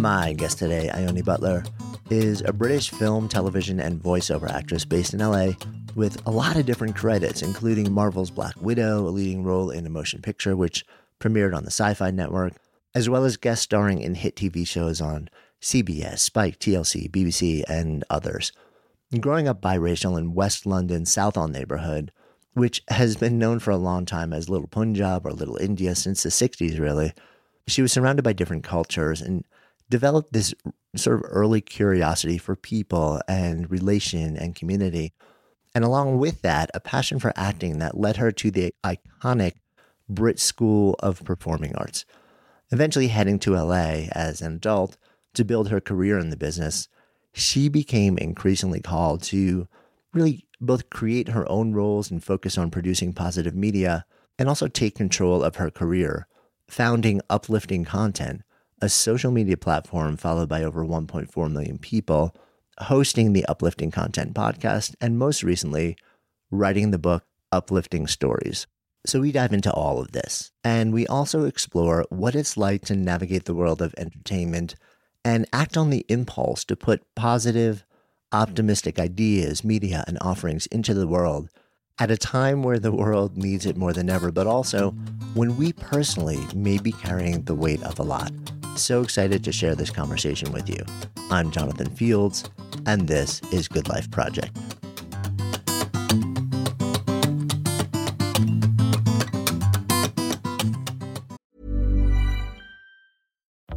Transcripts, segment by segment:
My guest today, Ione Butler, is a British film, television, and voiceover actress based in LA with a lot of different credits, including Marvel's Black Widow, a leading role in a motion picture which premiered on the Sci Fi Network, as well as guest starring in hit TV shows on CBS, Spike, TLC, BBC, and others. Growing up biracial in West London's Southall neighborhood, which has been known for a long time as Little Punjab or Little India since the 60s, really, she was surrounded by different cultures and developed this sort of early curiosity for people and relation and community. And along with that, a passion for acting that led her to the iconic Brit School of Performing Arts. Eventually heading to LA as an adult to build her career in the business, she became increasingly called to really both create her own roles and focus on producing positive media and also take control of her career, founding Uplifting Content, a social media platform followed by over 1.4 million people, hosting the Uplifting Content podcast, and most recently, writing the book Uplifting Stories. So we dive into all of this, and we also explore what it's like to navigate the world of entertainment and act on the impulse to put positive, optimistic ideas, media, and offerings into the world at a time where the world needs it more than ever, but also when we personally may be carrying the weight of a lot. So excited to share this conversation with you. I'm Jonathan Fields, and this is Good Life Project.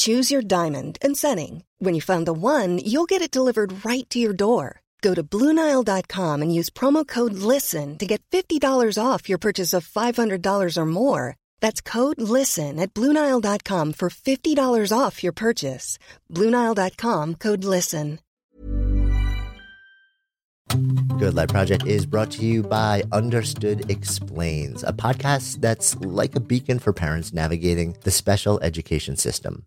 Choose your diamond and setting. When you find the one, you'll get it delivered right to your door. Go to Bluenile.com and use promo code LISTEN to get $50 off your purchase of $500 or more. That's code LISTEN at Bluenile.com for $50 off your purchase. Bluenile.com code LISTEN. Good Life Project is brought to you by Understood Explains, a podcast that's like a beacon for parents navigating the special education system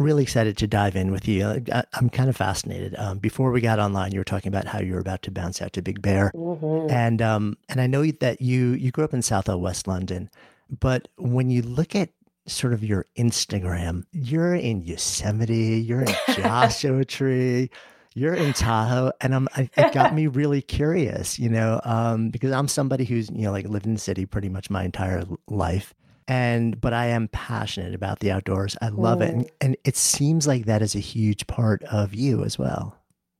really excited to dive in with you. I, am kind of fascinated. Um, before we got online, you were talking about how you were about to bounce out to Big Bear, mm-hmm. and um, and I know that you you grew up in Southall West London, but when you look at sort of your Instagram, you're in Yosemite, you're in Joshua Tree. You're in Tahoe, and I'm, I, it got me really curious, you know, um, because I'm somebody who's, you know, like lived in the city pretty much my entire life and but I am passionate about the outdoors. I love mm. it, and, and it seems like that is a huge part of you as well.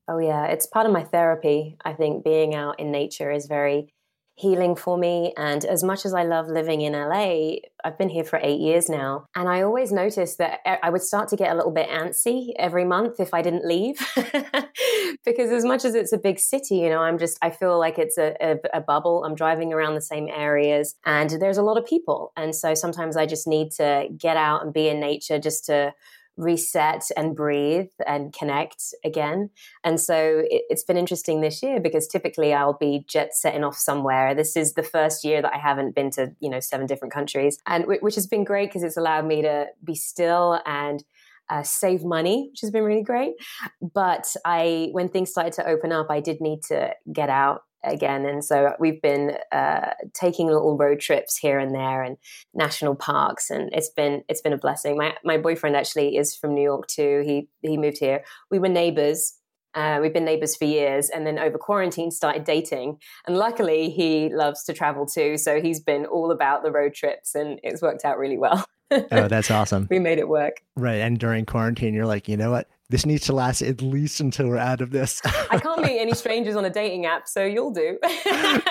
Oh yeah, it's part of my therapy. I think being out in nature is very healing for me. And as much as I love living in LA, I've been here for eight years now. And I always noticed that I would start to get a little bit antsy every month if I didn't leave. because as much as it's a big city, you know, I'm just, I feel like it's a, a, a, bubble. I'm driving around the same areas and there's a lot of people. And so sometimes I just need to get out and be in nature just to reset and breathe and connect again. And so it, has been interesting this year because typically I'll be jet setting off somewhere. This is the first year that I haven't been to, you know, seven different countries, and which has been great because it's allowed me to be still and uh, save money, which has been really great. But I, when things started to open up, I did need to get out again. And so we've been uh, taking little road trips here and there and national parks, and it's been it's been a blessing. My my boyfriend actually is from New York too. He he moved here. We were neighbors. Uh, we've been neighbors for years, and then over quarantine started dating. And luckily, he loves to travel too, so he's been all about the road trips, and it's worked out really well. Oh, that's awesome. we made it work. Right, and during quarantine, you're like, you know what? this needs to last at least until we're out of this. I can't meet any strangers on a dating app, so you'll do.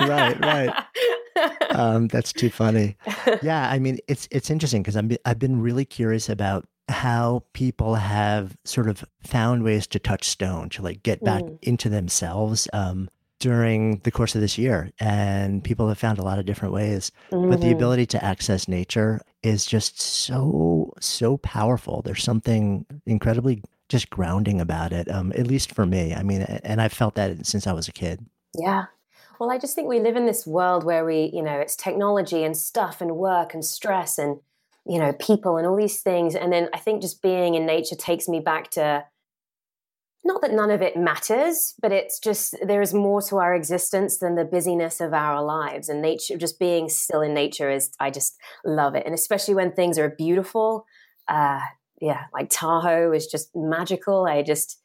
right, right. Um, that's too funny. Yeah, I mean, it's it's interesting because I'm I've been really curious about how people have sort of found ways to touch stone to like get back mm. into themselves um, during the course of this year, and people have found a lot of different ways. Mm-hmm. But the mm-hmm. ability to access nature is just so so powerful. There's something incredibly just grounding about it, um, at least for me. I mean, and I've felt that since I was a kid. Yeah. Well, I just think we live in this world where we, you know, it's technology and stuff and work and stress and, you know, people and all these things. And then I think just being in nature takes me back to not that none of it matters, but it's just there is more to our existence than the busyness of our lives. And nature, just being still in nature is, I just love it. And especially when things are beautiful, uh, yeah, like Tahoe is just magical. I just,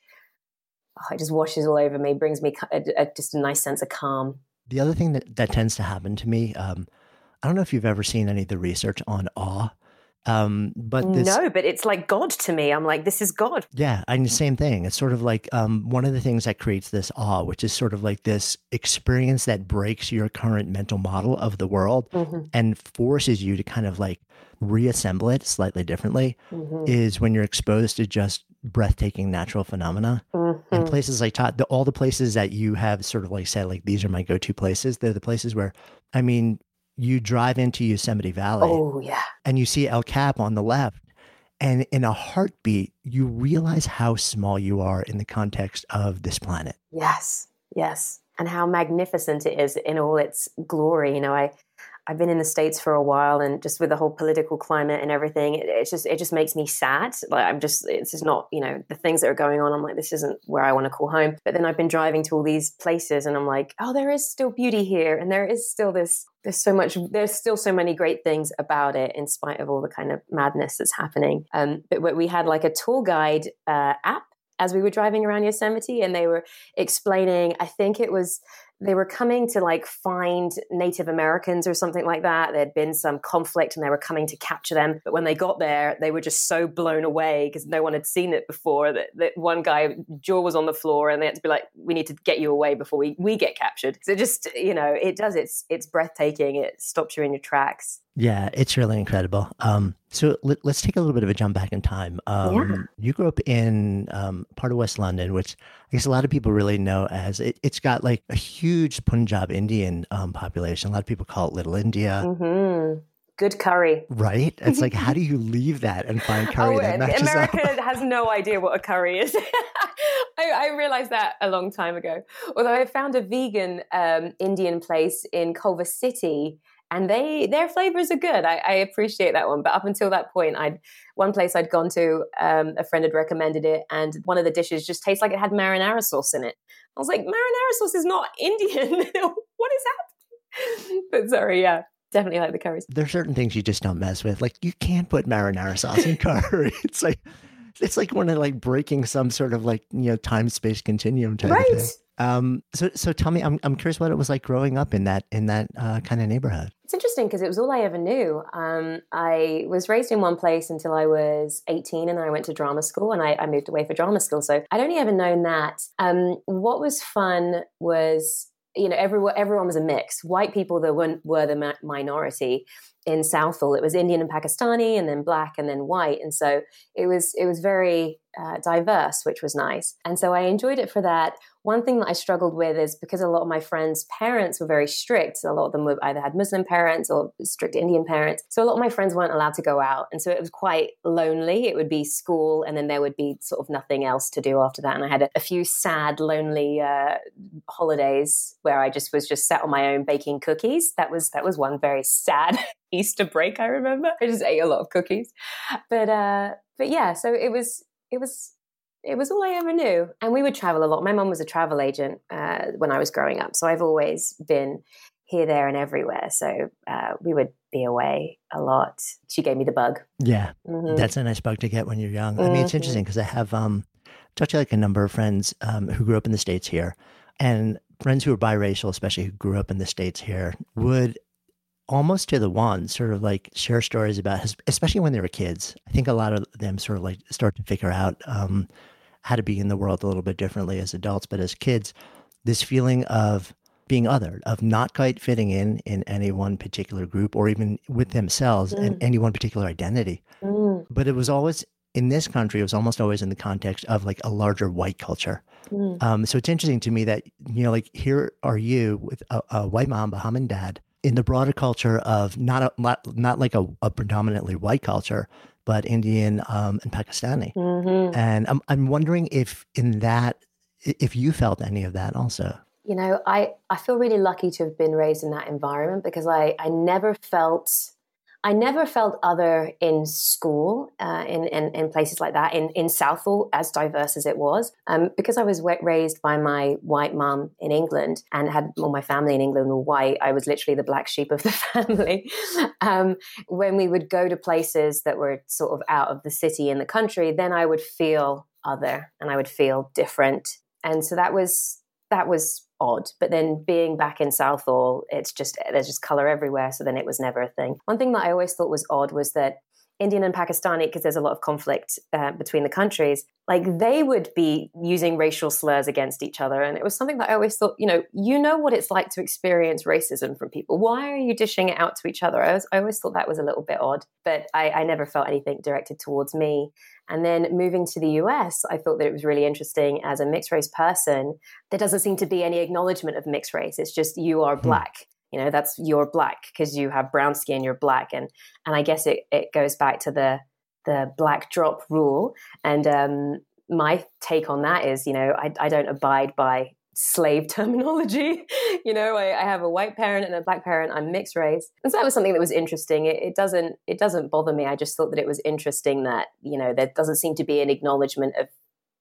oh, it just washes all over me, brings me a, a, just a nice sense of calm. The other thing that, that tends to happen to me, um, I don't know if you've ever seen any of the research on awe. Um, but this, no, but it's like God to me. I'm like, this is God. Yeah, and the same thing. It's sort of like um, one of the things that creates this awe, which is sort of like this experience that breaks your current mental model of the world mm-hmm. and forces you to kind of like reassemble it slightly differently mm-hmm. is when you're exposed to just breathtaking natural phenomena mm-hmm. and places like Todd, the, all the places that you have sort of like said like these are my go-to places they're the places where i mean you drive into yosemite valley oh yeah. and you see el cap on the left and in a heartbeat you realize how small you are in the context of this planet. Yes yes. And how magnificent it is in all its glory. You know i I've been in the states for a while, and just with the whole political climate and everything, it, it just it just makes me sad. Like I'm just it's just not you know the things that are going on. I'm like this isn't where I want to call home. But then I've been driving to all these places, and I'm like, oh, there is still beauty here, and there is still this. There's so much. There's still so many great things about it, in spite of all the kind of madness that's happening. Um, but we had like a tour guide uh, app as we were driving around Yosemite, and they were explaining. I think it was they were coming to like find Native Americans or something like that. There'd been some conflict and they were coming to capture them. But when they got there, they were just so blown away because no one had seen it before that, that one guy, jaw was on the floor and they had to be like, we need to get you away before we, we get captured. So just, you know, it does, it's, it's breathtaking. It stops you in your tracks. Yeah, it's really incredible. Um, so let, us take a little bit of a jump back in time. Um, yeah. You grew up in um, part of West London, which I guess a lot of people really know as it, has got like a huge Punjab Indian um, population. A lot of people call it Little India. Mm-hmm. Good curry. Right? It's like, how do you leave that and find curry oh, that matches America up? has no idea what a curry is. I, I, realized that a long time ago. Although I found a vegan um, Indian place in Culver City and they their flavors are good. I, I, appreciate that one. But up until that point, I'd one place I'd gone to, um, a friend had recommended it, and one of the dishes just tastes like it had marinara sauce in it. I was like, marinara sauce is not Indian. what is happening? But sorry, yeah. Definitely like the curries. There are certain things you just don't mess with. Like you can't put marinara sauce in curry. it's like it's like one of like breaking some sort of like you know time space continuum type right. of thing. Um, so, so tell me, I'm, I'm curious what it was like growing up in that, in that uh, kind of neighborhood. It's interesting because it was all I ever knew. Um, I was raised in one place until I was 18 and then I went to drama school and I, I moved away for drama school. So I'd only ever known that. Um, what was fun was you know everyone everyone was a mix white people that weren't were the minority in southall it was indian and pakistani and then black and then white and so it was it was very uh, diverse, which was nice. And so I enjoyed it for that. One thing that I struggled with is because a lot of my friends' parents were very strict. A lot of them were either had Muslim parents or strict Indian parents. So a lot of my friends weren't allowed to go out. And so it was quite lonely. It would be school and then there would be sort of nothing else to do after that. And I had a, a few sad, lonely uh, holidays where I just was just sat on my own baking cookies. That was, that was one very sad Easter break, I remember. I just ate a lot of cookies. But, uh, but yeah, so it was, it was it was all I ever knew. And we would travel a lot. My mum was a travel agent uh, when I was growing up. So I've always been here, there, and everywhere. So uh, we would be away a lot. She gave me the bug. Yeah. Mm-hmm. That's a nice bug to get when you're young. I mean, it's mm-hmm. interesting because I have um, talked to like a number of friends um, who grew up in the States here. And friends who are biracial, especially who grew up in the States here, would almost to the one sort of like share stories about, especially when they were kids. I think a lot of them sort of like start to figure out um, how to be in the world a little bit differently as adults, but as kids, this feeling of being othered, of not quite fitting in in any one particular group or even with themselves mm. and any one particular identity. Mm. But it was always in this country, it was almost always in the context of like a larger white culture. Mm. Um, so it's interesting to me that, you know, like here are you with a, a white mom, Bahamian dad, in the broader culture of not a, not, not like a, a predominantly white culture, but Indian um, and Pakistani. Mm-hmm. And I'm, I'm wondering if in that, if you felt any of that also. You know, I, I feel really lucky to have been raised in that environment because I, I never felt I never felt other in school, uh, in, in, in places like that, in in Southall, as diverse as it was, um, because I was raised by my white mum in England and had all my family in England were white. I was literally the black sheep of the family. um, when we would go to places that were sort of out of the city in the country, then I would feel other and I would feel different, and so that was that was odd. But then being back in Southall, it's just there's just color everywhere. So then it was never a thing. One thing that I always thought was odd was that Indian and Pakistani, because there's a lot of conflict uh, between the countries, like they would be using racial slurs against each other. And it was something that I always thought, you know, you know what it's like to experience racism from people. Why are you dishing it out to each other? I, was, I always thought that was a little bit odd, but I, I never felt anything directed towards me. And then moving to the US, I thought that it was really interesting as a mixed race person. There doesn't seem to be any acknowledgement of mixed race. It's just you are hmm. black you know that's you're black because you have brown skin you're black and and i guess it, it goes back to the the black drop rule and um, my take on that is you know I, I don't abide by slave terminology you know I, I, have a white parent and a black parent i'm mixed race and so that was something that was interesting it, it, doesn't it doesn't bother me i just thought that it was interesting that you know there doesn't seem to be an acknowledgement of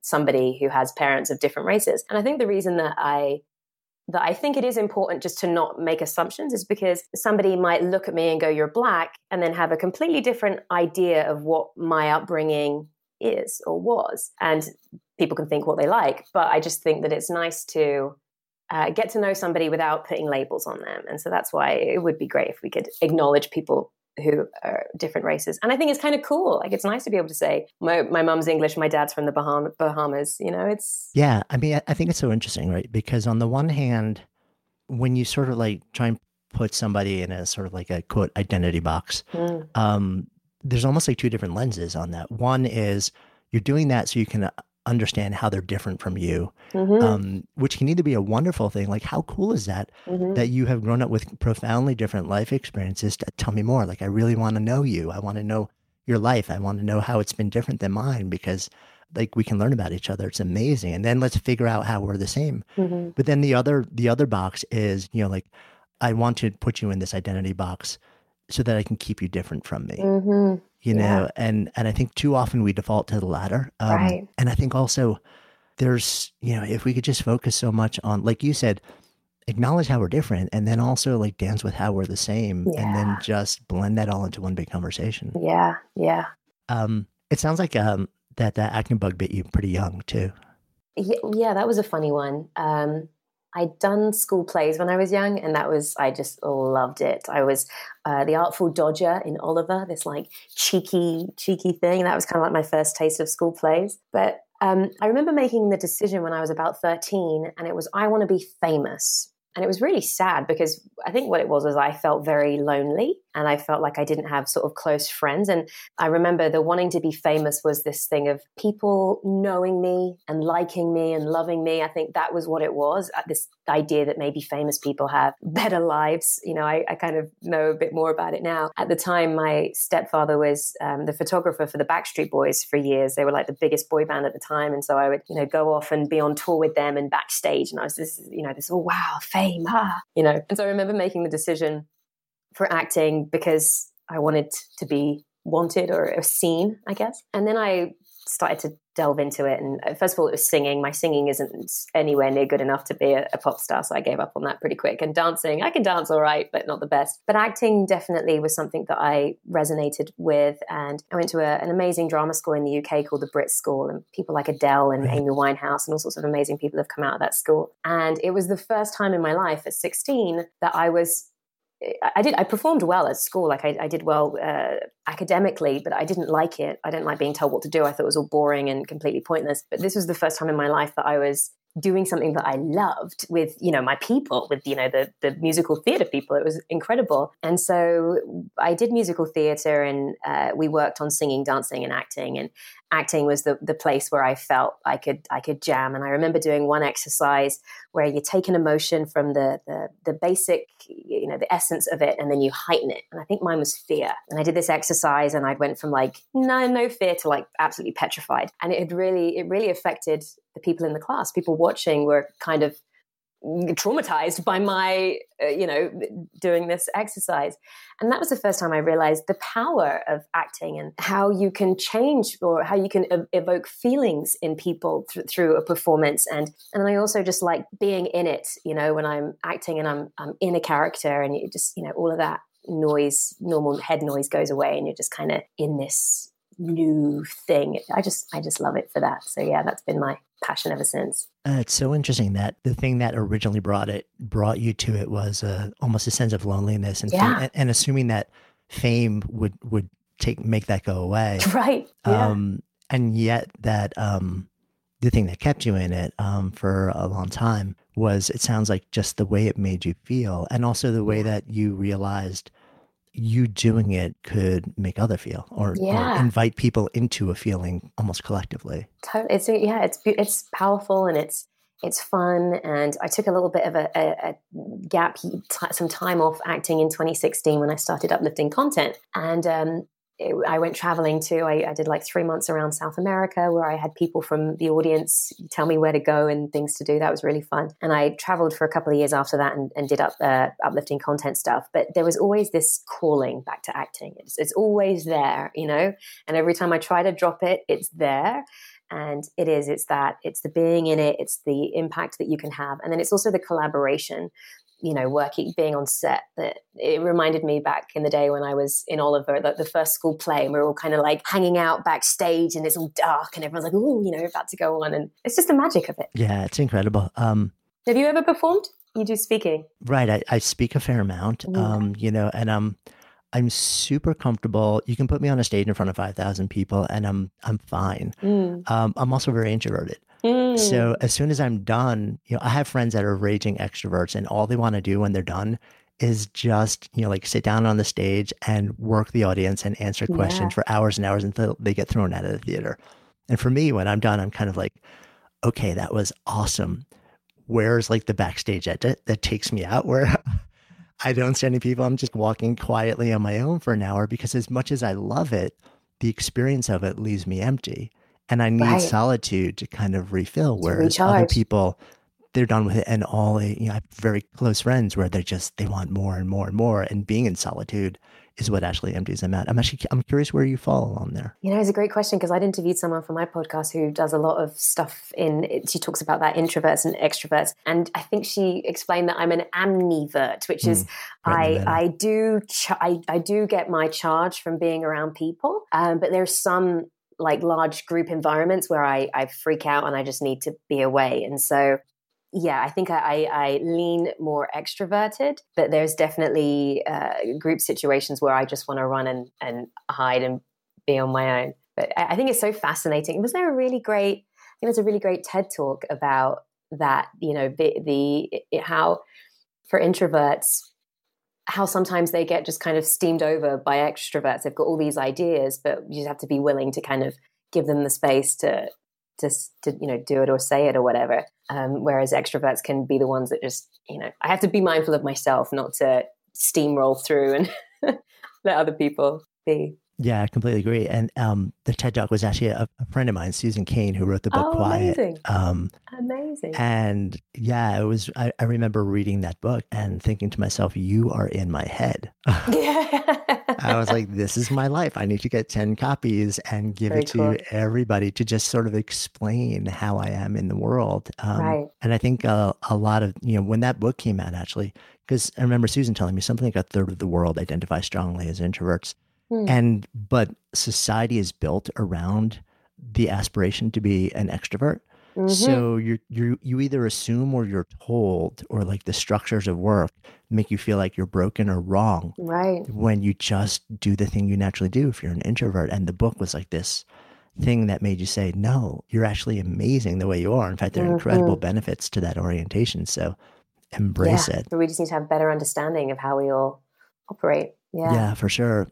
somebody who has parents of different races and i think the reason that i that I think it is important just to not make assumptions is because somebody might look at me and go, You're black, and then have a completely different idea of what my upbringing is or was. And people can think what they like. But I just think that it's nice to uh, get to know somebody without putting labels on them. And so that's why it would be great if we could acknowledge people who are different races. And I think it's kind of cool. Like it's nice to be able to say my my mom's English, my dad's from the Baham- Bahamas. You know, it's yeah. I mean, I think it's so interesting, right? Because on the one hand, when you sort of like try and put somebody in a sort of like a quote identity box, mm. um, there's almost like two different lenses on that. One is you're doing that so you can understand how they're different from you, mm-hmm. um, which can either be a wonderful thing, like how cool is that mm-hmm. that you have grown up with profoundly different life experiences. To tell me more. Like I really want to know you. I want to know your life. I want to know how it's been different than mine because like we can learn about each other. It's amazing. And then let's figure out how we're the same. Mm-hmm. But then the other the other box is you know like I want to put you in this identity box so that I can keep you different from me. You know and and i think too often we default to the latter um, right. and i think also there's you know if we could just focus so much on like you said acknowledge how we're different and then also like dance with how we're the same yeah. and then just blend that all into one big conversation. Yeah yeah. Um it sounds like um that that acne bug bit you pretty young too. Yeah, yeah that was a funny one. Um I'd done school plays when I was young, and that was, I just loved it. I was uh, the Artful Dodger in Oliver, this like cheeky, cheeky thing. That was kind of like my first taste of school plays. But um, I remember making the decision when I was about 13, and it was, I want to be famous. And it was really sad because I think what it was was I felt very lonely. And I felt like I didn't have sort of close friends. And I remember the wanting to be famous was this thing of people knowing me and liking me and loving me. I think that was what it was. Uh, this idea that maybe famous people have better lives. You know, I, I kind of know a bit more about it now. At the time, my stepfather was um, the photographer for the Backstreet Boys for years. They were like the biggest boy band at the time, and so I would, you know, go off and be on tour with them and backstage. And I was this, you know, this oh wow, fame, ah, you know. And so I remember making the decision for acting because I wanted to be wanted or seen, I guess. And then I started to delve into it. And uh, first of all, it was singing. My singing isn't anywhere near good enough to be a, a, pop star, so I gave up on that pretty quick. And dancing, I can dance all right, but not the best. But acting definitely was something that I resonated with. And I went to a, an amazing drama school in the UK called the Brit School, and people like Adele and Amy Winehouse and all sorts of amazing people have come out of that school. And it was the first time in my life at 16 that I was I did. I performed well at school. Like I, I did well uh, academically, but I didn't like it. I didn't like being told what to do. I thought it was all boring and completely pointless. But this was the first time in my life that I was doing something that I loved with, you know, my people, with, you know, the, the musical theater people. It was incredible. And so I did musical theater and uh, we worked on singing, dancing, and acting. And acting was the, the place where I felt I could I could jam. And I remember doing one exercise where you take an emotion from the, the the basic, you know, the essence of it, and then you heighten it. And I think mine was fear. And I did this exercise, and I went from like no no fear to like absolutely petrified. And it had really it really affected the people in the class. People watching were kind of traumatized by my uh, you know doing this exercise. And that was the first time i realized the power of acting and how you can change or how you can ev- evoke feelings in people th- through a performance. And and i also just like being in it you know when i'm acting and i'm i'm in a character and you just you know all of that noise normal head noise goes away and you're just kind of in this new thing. I just i just love it for that. So yeah that's been my passion ever since. Uh, it's so interesting that the thing that originally brought it brought you to it was uh, almost a sense of loneliness and, yeah. fame, and assuming that fame would would take make that go away. Right. Yeah. Um, and yet that um, the thing that kept you in it um, for a long time was it sounds like just the way it made you feel and also the way that you realized you doing it could make other feel or, yeah. or, invite people into a feeling almost collectively. Totally. It's yeah, it's it's powerful and it's it's fun. And I took a little bit of a, a, a gap, some time off acting in 2016 when I started uplifting content. And um, it, I went traveling too. I, I, did like three months around South America where I had people from the audience tell me where to go and things to do. That was really fun. And I traveled for a couple of years after that and, and did up uh, uplifting content stuff. But there was always this calling back to acting. It's, it's always there, you know. And every time I try to drop it, it's there and it is it's that it's the being in it it's the impact that you can have and then it's also the collaboration you know, working, being on set, that it reminded me back in the day when I was in Oliver, the, the first school play, and we are all kind of like hanging out backstage, and it's all dark, and everyone's like, "Oh, you know, about to go on," and it's just the magic of it. Yeah, it's incredible. Um, Have you ever performed? You do speaking, right? I, I speak a fair amount, um, you know, and um, I'm super comfortable. You can put me on a stage in front of five thousand people, and I'm I'm fine. Mm. Um, I'm also very introverted. Mm. So as soon as I'm done, you know, I have friends that are raging extroverts and all they want to do when they're done is just, you know, like sit down on the stage and work the audience and answer questions yeah. for hours and hours until they get thrown out of the theater. And for me, when I'm done, I'm kind of like, okay, that was awesome. Where's like the backstage edit that takes me out where I don't see any people? I'm just walking quietly on my own for an hour because as much as I love it, the experience of it leaves me empty and I need right. solitude to kind of refill. Whereas other people, they're done with it, and all you know, I have very close friends where they're just they want more and more and more, and being in solitude is what actually empties them out. I'm actually I'm curious where you fall along there. You know, it's a great question because I'd interviewed someone for my podcast who does a lot of stuff in. She talks about that introverts and extroverts, and I think she explained that I'm an ambivert, which is mm, right I I do ch- I I do get my charge from being around people, um, but there's some like large group environments where I, I freak out and I just need to be away. And so, yeah, I think I, I lean more extroverted, but there's definitely uh, group situations where I just want to run and, and hide and be on my own. But I, I think it's so fascinating. Was there a really great, I think there's a really great TED talk about that, you know, the, the how for introverts, how sometimes they get just kind of steamed over by extroverts. They've got all these ideas, but you just have to be willing to kind of give them the space to to, to you know do it or say it or whatever. Um, whereas extroverts can be the ones that just you know I have to be mindful of myself not to steamroll through and let other people be. Yeah, I completely agree. And um, the TED Talk was actually a, a, friend of mine, Susan Cain, who wrote the book oh, Quiet. Amazing. Um, amazing. And yeah, it was. I, I, remember reading that book and thinking to myself, "You are in my head." yeah. I was like, "This is my life. I need to get ten copies and give Very it to cool. everybody to just sort of explain how I am in the world." Um, right. And I think uh, a lot of you know when that book came out, actually, because I remember Susan telling me something like a third of the world identify strongly as introverts. Hmm. And but society is built around the aspiration to be an extrovert. Mm-hmm. So you you you either assume or you're told or like the structures of work make you feel like you're broken or wrong. Right. When you just do the thing you naturally do if you're an introvert. And the book was like this thing that made you say, No, you're actually amazing the way you are. In fact, there are mm-hmm. incredible benefits to that orientation. So embrace yeah. it. But we just need to have better understanding of how we all operate. Yeah. Yeah, for sure.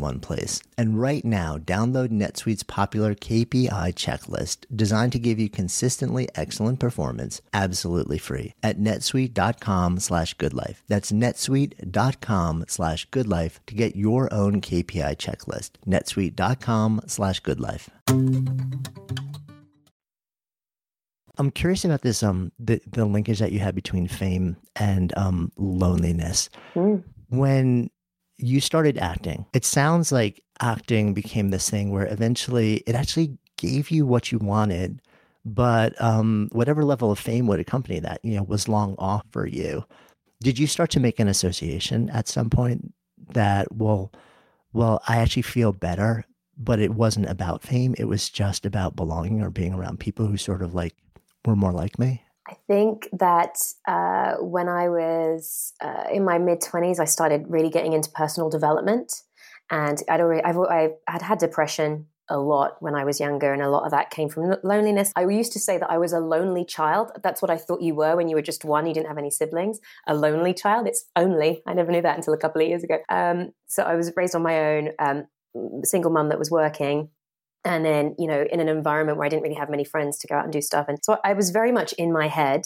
one place. And right now, download NetSuite's popular KPI checklist designed to give you consistently excellent performance absolutely free at netsuite.com slash goodlife. That's netsuite.com slash goodlife to get your own KPI checklist. netsuite.com slash goodlife. I'm curious about this um the, the linkage that you had between fame and um loneliness. Mm. When you started acting. It sounds like acting became this thing where eventually it actually gave you what you wanted, but um, whatever level of fame would accompany that, you know, was long off for you. Did you start to make an association at some point that, well, well, I actually feel better, but it wasn't about fame. It was just about belonging or being around people who sort of like were more like me? I think that uh, when I was uh, in my mid 20s, I started really getting into personal development. And I'd already, I've, I had had depression a lot when I was younger, and a lot of that came from loneliness. I used to say that I was a lonely child. That's what I thought you were when you were just one, you didn't have any siblings. A lonely child. It's only, I never knew that until a couple of years ago. Um, so I was raised on my own, um, single mum that was working. And then, you know, in an environment where I didn't really have many friends to go out and do stuff. And so I was very much in my head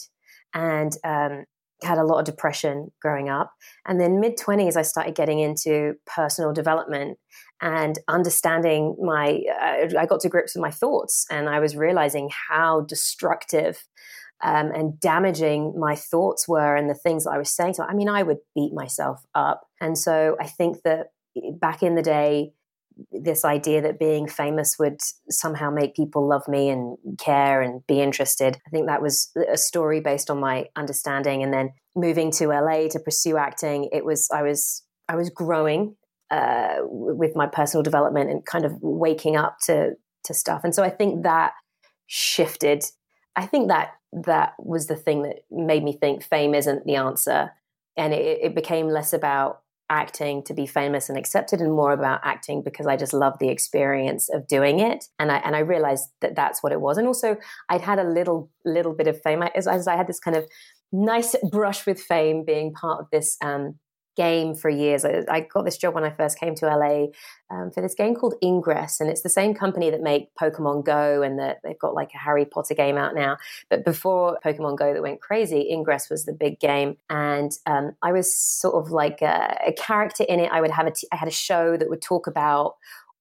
and um, had a lot of depression growing up. And then mid 20s, I started getting into personal development and understanding my uh, i got to grips with my thoughts and i was realizing how destructive um, and damaging my thoughts were and the things that i was saying so i mean i would beat myself up and so i think that back in the day this idea that being famous would somehow make people love me and care and be interested. I think that was a story based on my understanding. And then moving to LA to pursue acting, it was I was I was growing uh, with my personal development and kind of waking up to to stuff. And so I think that shifted. I think that that was the thing that made me think fame isn't the answer, and it, it became less about acting to be famous and accepted and more about acting because I just loved the experience of doing it. And I and I realized that that's what it was. And also I'd had a little little bit of fame. As, as I had this kind of nice brush with fame being part of this um, game for years. I, I, got this job when I first came to LA um, for this game called Ingress, and it's the same company that make Pokemon Go, and that they've got like a Harry Potter game out now. But before Pokemon Go that went crazy, Ingress was the big game, and um, I was sort of like a, a character in it. I would have a t- I had a show that would talk about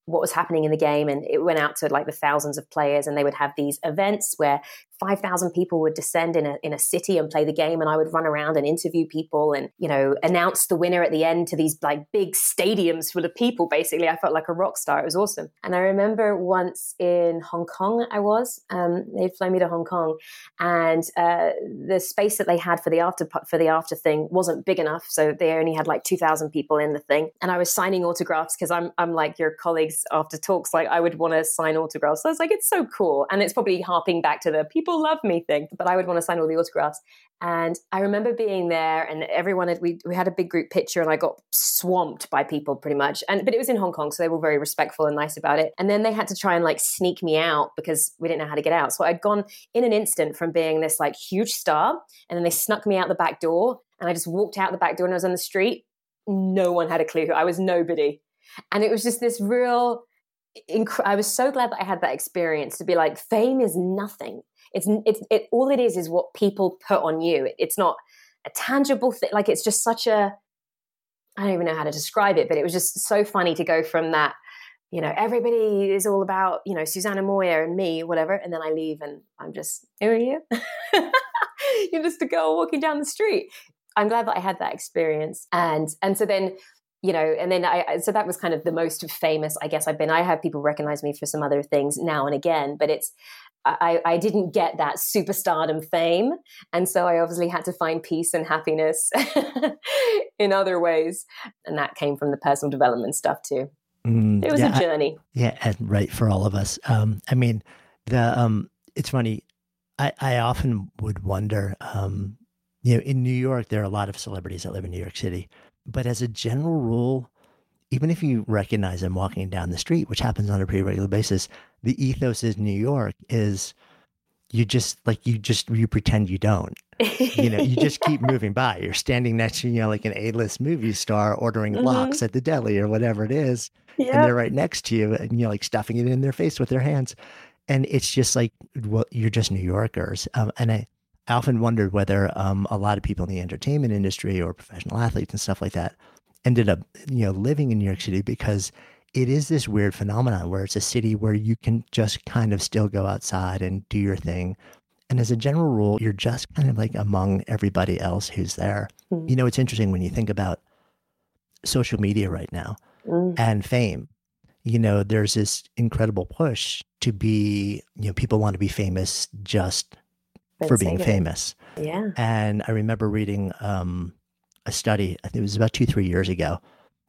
what was happening in the game and it went out to like the thousands of players and they would have these events where 5,000 people would descend in a, in a city and play the game. And I would run around and interview people and, you know, announce the winner at the end to these like big stadiums full of people. Basically, I felt like a rock star. It was awesome. And I remember once in Hong Kong, I was, um, they'd flown me to Hong Kong and uh, the space that they had for the after, for the after thing wasn't big enough. So they only had like 2,000 people in the thing. And I was signing autographs because I'm, I'm like your colleagues after talks, like I would want to sign autographs. So I was like, it's so cool. And it's probably harping back to the people people love me thing. But I would want to sign all the autographs. And I remember being there and everyone had, we, we had a big group picture and I got swamped by people pretty much. And, but it was in Hong Kong. So they were very respectful and nice about it. And then they had to try and like sneak me out because we didn't know how to get out. So I'd gone in an instant from being this like huge star. And then they snuck me out the back door and I just walked out the back door and I was on the street. No one had a clue who I was nobody. And it was just this real I was so glad that I had that experience to be like, fame is nothing. It's it's it all it is is what people put on you. It, it's not a tangible thing. Like it's just such a I don't even know how to describe it, but it was just so funny to go from that. You know, everybody is all about you know Susanna Moyer and me, whatever, and then I leave and I'm just who are you? You're just a girl walking down the street. I'm glad that I had that experience, and and so then you know, and then I, so that was kind of the most famous, I guess I've been. I have people recognize me for some other things now and again, but it's, I, I didn't get that superstardom fame. And so I obviously had to find peace and happiness in other ways. And that came from the personal development stuff too. Mm, it was yeah, a journey. I, yeah, and right for all of us. Um, I mean, the um, it's funny. I, I often would wonder, um, you know, in New York, there are a lot of celebrities that live in New York City, but as a general rule, even if you recognize them walking down the street, which happens on a pretty regular basis, the ethos in New York is you just like you just you pretend you don't. you know, you just keep moving by. You're standing next to you know like an A-list movie star ordering mm-hmm. lox at the deli or whatever it is, yep. and they're right next to you, and you're like stuffing it in their face with their hands, and it's just like well, you're just New Yorkers, um, and I. I often wondered whether um, a lot of people in the entertainment industry or professional athletes and stuff like that ended up, you know, living in New York City because it is this weird phenomenon where it's a city where you can just kind of still go outside and do your thing. And as a general rule, you're just kind of like among everybody else who's there. Mm. You know, it's interesting when you think about social media right now mm. and fame. you know, there's this incredible push to be, you know, people want to be famous just for being famous. Yeah. And I remember reading um, a study, I think it was about two, three years ago,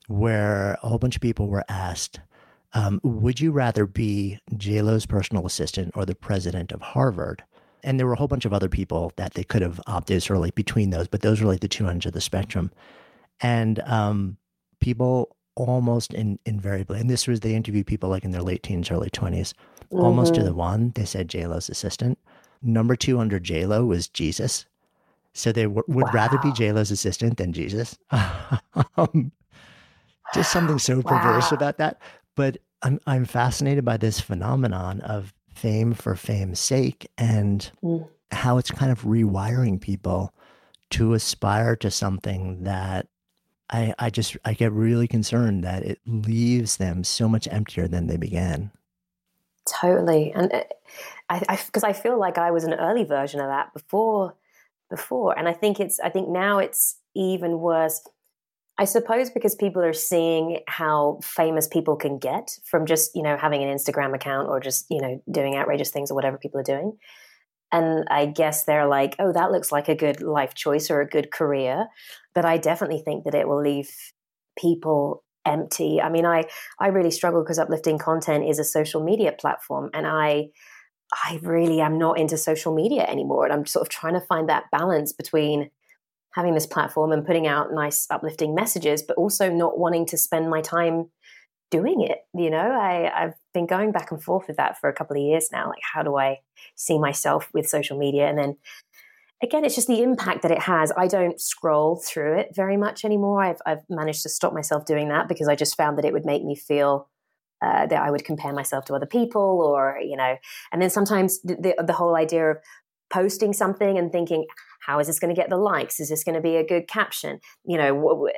where a whole bunch of people were asked, um, would you rather be JLo's personal assistant or the president of Harvard? And there were a whole bunch of other people that they could have opted sort of like between those, but those were like the two ends of the spectrum. And um, people almost in, invariably, and this was they interviewed people like in their late teens, early 20s, mm-hmm. almost to the mm-hmm. one, they said JLo's assistant. Number two under JLo was Jesus. So they w- would wow. rather be JLo's assistant than Jesus. um, just something so perverse wow. about that. But I'm I'm fascinated by this phenomenon of fame for fame's sake and mm. how it's kind of rewiring people to aspire to something that I I just I get really concerned that it leaves them so much emptier than they began. Totally, and uh, I because I, I feel like I was an early version of that before before, and I think it's I think now it's even worse I suppose because people are seeing how famous people can get from just, you know, having an Instagram account or just, you know, doing outrageous things or whatever people are doing. And I guess they're like, oh, that looks like a good life choice or a good career. But I definitely think that it will leave people empty. I mean, I, I really struggle because uplifting content is a social media platform and I, I really am not into social media anymore. And I'm sort of trying to find that balance between having this platform and putting out nice uplifting messages, but also not wanting to spend my time doing it. You know, I, I've been going back and forth with that for a couple of years now. Like, how do I see myself with social media? And then again, it's just the impact that it has. I don't scroll through it very much anymore. I've, I've managed to stop myself doing that because I just found that it would make me feel uh, that I would compare myself to other people, or you know, and then sometimes the, the, the whole idea of posting something and thinking, how is this going to get the likes? Is this going to be a good caption? You know,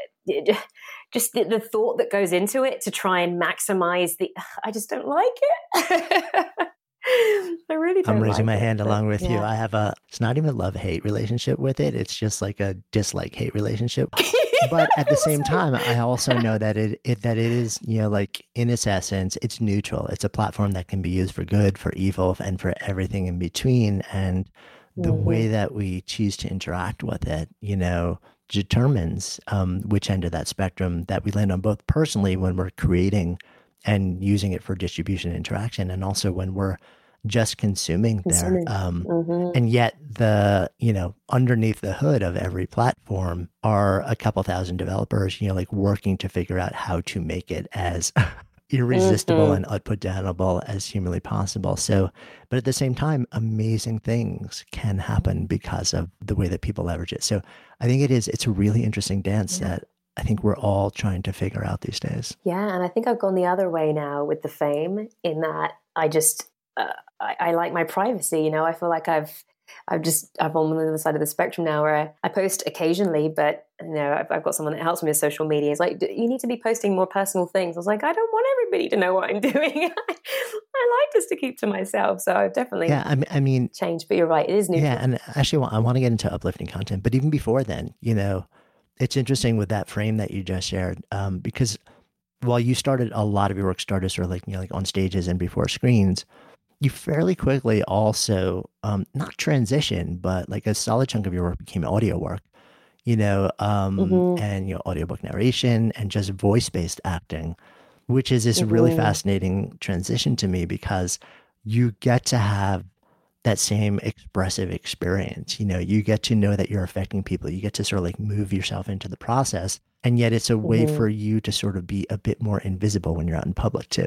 just the, the, thought that goes into it to try and maximize the. I just don't like it. I really I'm raising like my it, hand along with yeah. you. I have a, it's not even a love hate relationship with it. It's just like a dislike hate relationship. but at the same time, I also know that it, it, that it is, you know, like in its essence, it's neutral. It's a platform that can be used for good, for evil, and for everything in between. And the mm-hmm. way that we choose to interact with it, you know, determines um, which end of that spectrum that we land on, both personally when we're creating and using it for distribution interaction, and also when we're just consuming, consuming. there. Um, mm-hmm. And yet, the you know underneath the hood of every platform are a couple thousand developers, you know, like working to figure out how to make it as irresistible mm-hmm. and unputdownable as humanly possible. So, but at the same time, amazing things can happen because of the way that people leverage it. So, I think it is. It's a really interesting dance yeah. that I think we're all trying to figure out these days. Yeah, and I think I've gone the other way now with the fame in that I just uh, I, I like my privacy. You know, I feel like I've I've just I'm on the other side of the spectrum now where I, I post occasionally, but you know I've, I've, got someone that helps me with social media. It's like you need to be posting more personal things. I was like, I don't want everybody to know what I'm doing. I, like just to keep to myself. So I've definitely yeah. I mean, I mean, changed. But you're right, it is new. Yeah, and actually, I want to get into uplifting content, but even before then, you know, it's interesting with that frame that you just shared um, because while you started a lot of your work started sort of like you know like on stages and before screens you fairly quickly also um, not transition, but like a solid chunk of your work became audio work, you know, um, mm-hmm. and you know, audiobook narration and just voice based acting, which is this mm-hmm. really fascinating transition to me because you get to have that same expressive experience. You know, you get to know that you're affecting people. You get to sort of like move yourself into the process. And yet it's a way mm-hmm. for you to sort of be a bit more invisible when you're out in public too.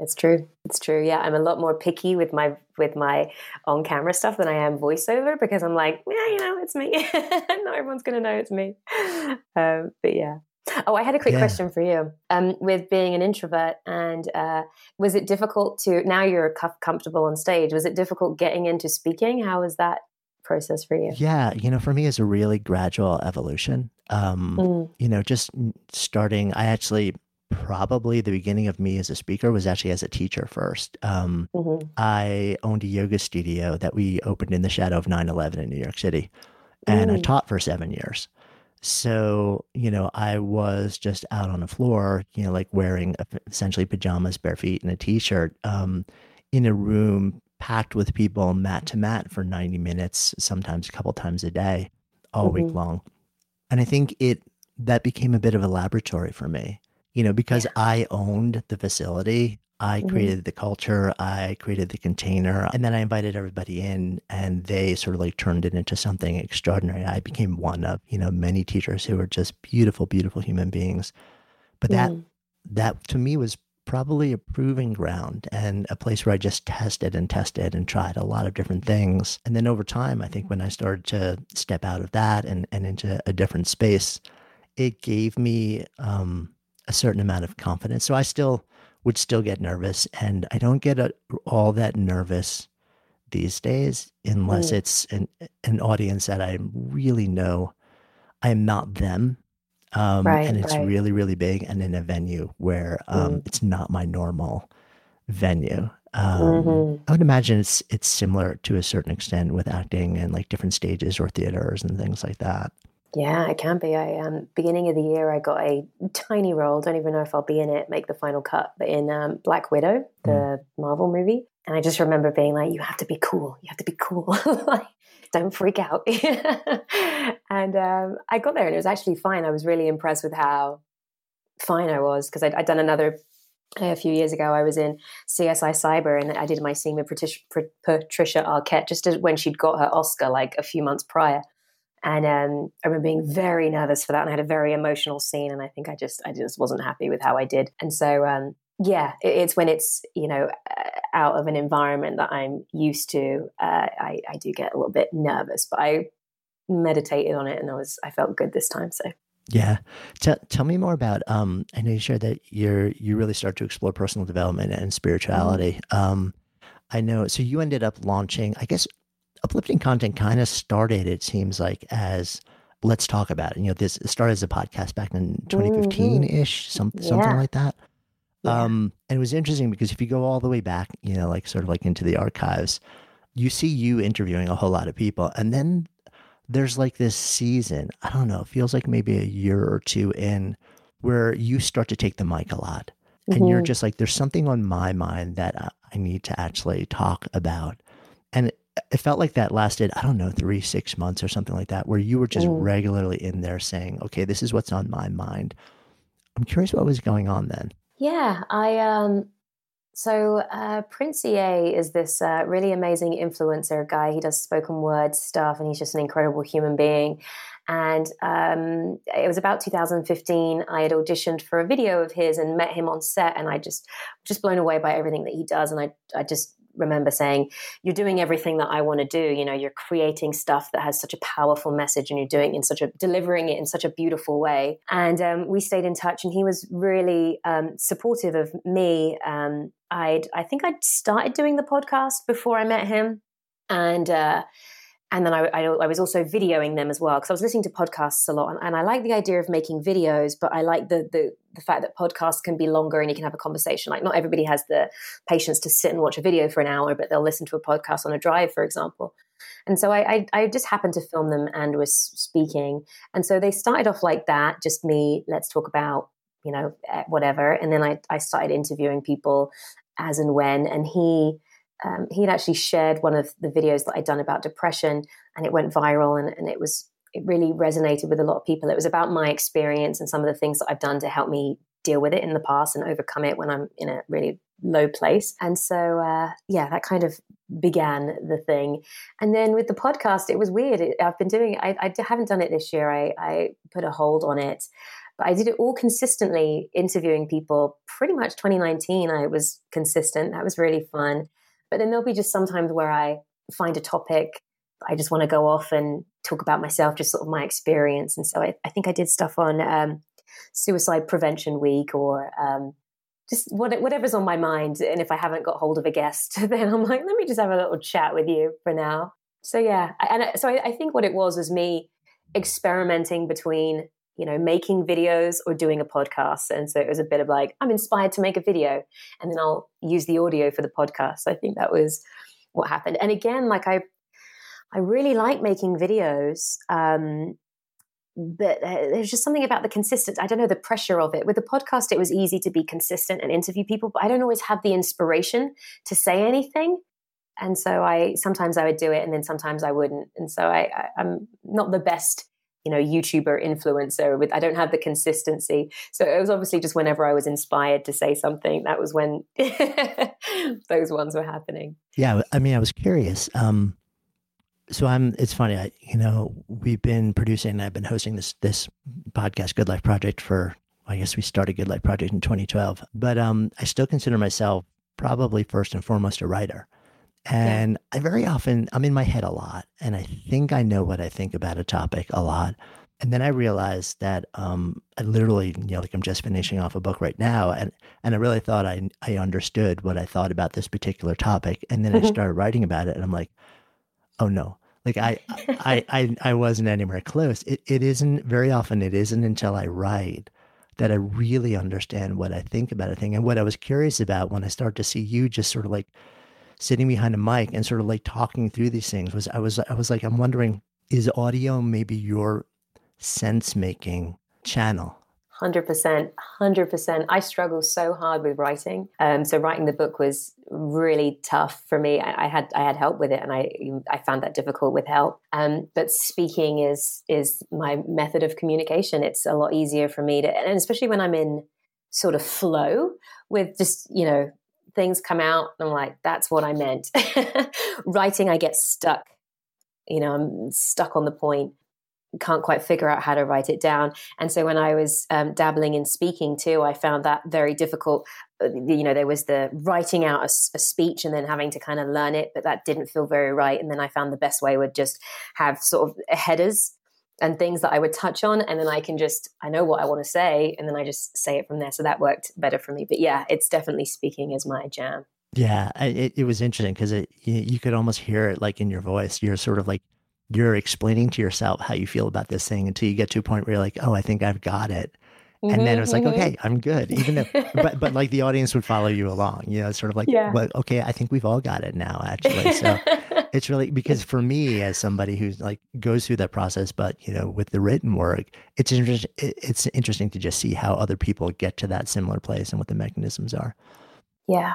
It's true. It's true. Yeah, I'm a lot more picky with my with my on camera stuff than I am voiceover because I'm like, yeah, you know, it's me. Not everyone's going to know it's me. Um, but yeah. Oh, I had a quick yeah. question for you. Um, with being an introvert, and uh, was it difficult to? Now you're comfortable on stage. Was it difficult getting into speaking? How was that process for you? Yeah, you know, for me, it's a really gradual evolution. Um, mm. You know, just starting. I actually probably the beginning of me as a speaker was actually as a teacher first. Um, mm-hmm. I owned a yoga studio that we opened in the shadow of 9 11 in New York City. And mm. I taught for seven years. So, you know, I was just out on the floor, you know, like wearing essentially pajamas, bare feet, and a t shirt um, in a room packed with people mat to mat for 90 minutes, sometimes a couple times a day, all mm-hmm. week long. And I think it that became a bit of a laboratory for me, you know, because yeah. I owned the facility. I mm-hmm. created the culture, I created the container, and then I invited everybody in and they sort of like turned it into something extraordinary. I became one of, you know, many teachers who were just beautiful, beautiful human beings. But that mm. that to me was probably a proving ground and a place where I just tested and tested and tried a lot of different things. And then over time, I think when I started to step out of that and, and into a different space, it gave me um, a certain amount of confidence. So I still would still get nervous, and I don't get a, all that nervous these days unless mm. it's an an audience that I really know I am not them um, right, and it's right. really really big and in a venue where um, mm. it's not my normal venue um, mm-hmm. i would imagine it's it's similar to a certain extent with acting and like different stages or theaters and things like that yeah, it can be. I um beginning of the year I got a tiny role. Don't even know if I'll be in it, make the final cut, but in um, Black Widow, the mm. Marvel movie. And I just remember being like, "You have to be cool. You have to be cool. like, don't freak out. and um, I got there and it was actually fine. I was really impressed with how fine I was because I'd, I'd, done another a few years ago. I was in CSI Cyber and I did my scene with Patricia, Patricia Arquette just when she'd got her Oscar like a few months prior. And um, I remember being very nervous for that, and I had a very emotional scene. And I think I just, I just wasn't happy with how I did. And so, um, yeah, it's when it's you know out of an environment that I'm used to, uh, I, I do get a little bit nervous. But I meditated on it, and I was I felt good this time. So yeah, tell tell me more about. Um, I know you shared that you're you really start to explore personal development and spirituality. Mm-hmm. Um, I know. So you ended up launching. I guess uplifting content kind of started. It seems like as let's talk about it. You know, this started as a podcast back in 2015 ish, mm-hmm. some, yeah. something like that. Yeah. Um, and it was interesting because if you go all the way back, you know, like sort of like into the archives, you see you interviewing a whole lot of people. And then there's like this season, I don't know, it feels like maybe a year or two in where you start to take the mic a lot. Mm-hmm. And you're mm-hmm. just like, there's something on my mind that I need to actually talk about. And it, felt like that lasted, I don't know, three, six months or something like that, where you were just mm. regularly in there saying, okay, this is what's on my mind. I'm curious what was going on then. Yeah, I um so uh, Prince EA is this uh, really amazing influencer guy. He does spoken word stuff, and he's just an incredible human being. And um, it was about 2015. I had auditioned for a video of his and met him on set, and I just just blown away by everything that he does. And I I just remember saying, You're doing everything that I want to do. You know, you're creating stuff that has such a powerful message and you're doing in such a delivering it in such a beautiful way. And um, we stayed in touch and he was really um, supportive of me. Um, I'd, I think I'd started doing the podcast before I met him. And, uh, and then I, I, I, was also videoing them as well because I was listening to podcasts a lot, and, and, I like the idea of making videos, but I like the, the the fact that podcasts can be longer and you can have a conversation. Like not everybody has the patience to sit and watch a video for an hour, but they'll listen to a podcast on a drive, for example. And so I, I, I just happened to film them and was speaking, and so they started off like that, just me. Let's talk about you know eh, whatever, and then I I started interviewing people as and when, and he um, he had actually shared one of the videos that I'd done about depression, and it went viral, and, and it was it really resonated with a lot of people. It was about my experience and some of the things that I've done to help me deal with it in the past and overcome it when I'm in a really low place. And so, uh, yeah, that kind of began the thing. And then with the podcast, it was weird. It, I've been doing it. I, I, haven't done it this year. I, I put a hold on it. But I did it all consistently, interviewing people. Pretty much 2019, I was consistent. That was really fun. But then there'll be just sometimes where I find a topic, I just want to go off and talk about myself, just sort of my experience. And so I, I think I did stuff on um, Suicide Prevention Week or um, just what, whatever's on my mind. And if I haven't got hold of a guest, then I'm like, let me just have a little chat with you for now. So yeah, and so I, I think what it was was me experimenting between you know, making videos or doing a podcast. And so it was a bit of like, I'm inspired to make a video and then I'll use the audio for the podcast. I think that was what happened. And again, like I, I really like making videos. Um, but there's just something about the consistent. I don't know the pressure of it. With the podcast, it was easy to be consistent and interview people, but I don't always have the inspiration to say anything. And so I sometimes I would do it, and then sometimes I wouldn't. And so I, I I'm not the best you know youtuber influencer with i don't have the consistency. So it was obviously just whenever i was inspired to say something that was when those ones were happening. Yeah i mean i was curious um so i'm it's funny i you know we've been producing i've been hosting this this podcast good life project for i guess we started good life project in 2012 but um i still consider myself probably first and foremost a writer and yeah. I very often, I'm in my head a lot, and I think I know what I think about a topic a lot. And then I realized that um, I literally, you know, like I'm just finishing off a book right now, and and I really thought I I understood what I thought about this particular topic, and then I started writing about it, and I'm like, oh no, like I I I I wasn't anywhere close. It it isn't very often. It isn't until I write that I really understand what I think about a thing, and what I was curious about when I start to see you just sort of like sitting behind a mic and sort of like talking through these things was I was I was like I'm wondering is audio maybe your sense making channel 100% 100% i struggle so hard with writing. Um, so writing the book was really tough for me. I, I, had i had help with it and i i found that difficult with help. Um, but speaking is is my method of communication. It's a lot easier for me to and especially when i'm in sort of flow with just you know things come out and I'm like, that's what I meant. Writing, I get stuck. You know, I'm stuck on the point, can't quite figure out how to write it down. And so when I was um, dabbling in speaking too, I found that very difficult. Uh, you know, there was the writing out a, a speech and then having to kind of learn it, but that didn't feel very right. And then I found the best way would just have sort of headers and things that I would touch on, and then I can just I know what I want to say, and then I just say it from there. So that worked better for me. But yeah, it's definitely speaking is my jam. Yeah, it, it was interesting because it you, you could almost hear it like in your voice. You're sort of like you're explaining to yourself how you feel about this thing until you get to a point where you're like, oh, I think I've got it. Mm-hmm, and then it was like, mm-hmm. okay, I'm good. Even if, but, but like the audience would follow you along, you know, sort of like, yeah. well, okay, I think we've all got it now, actually. So it's really because for me as somebody who's like goes through that process but you know with the written work it's interesting it's interesting to just see how other people get to that similar place and what the mechanisms are. Yeah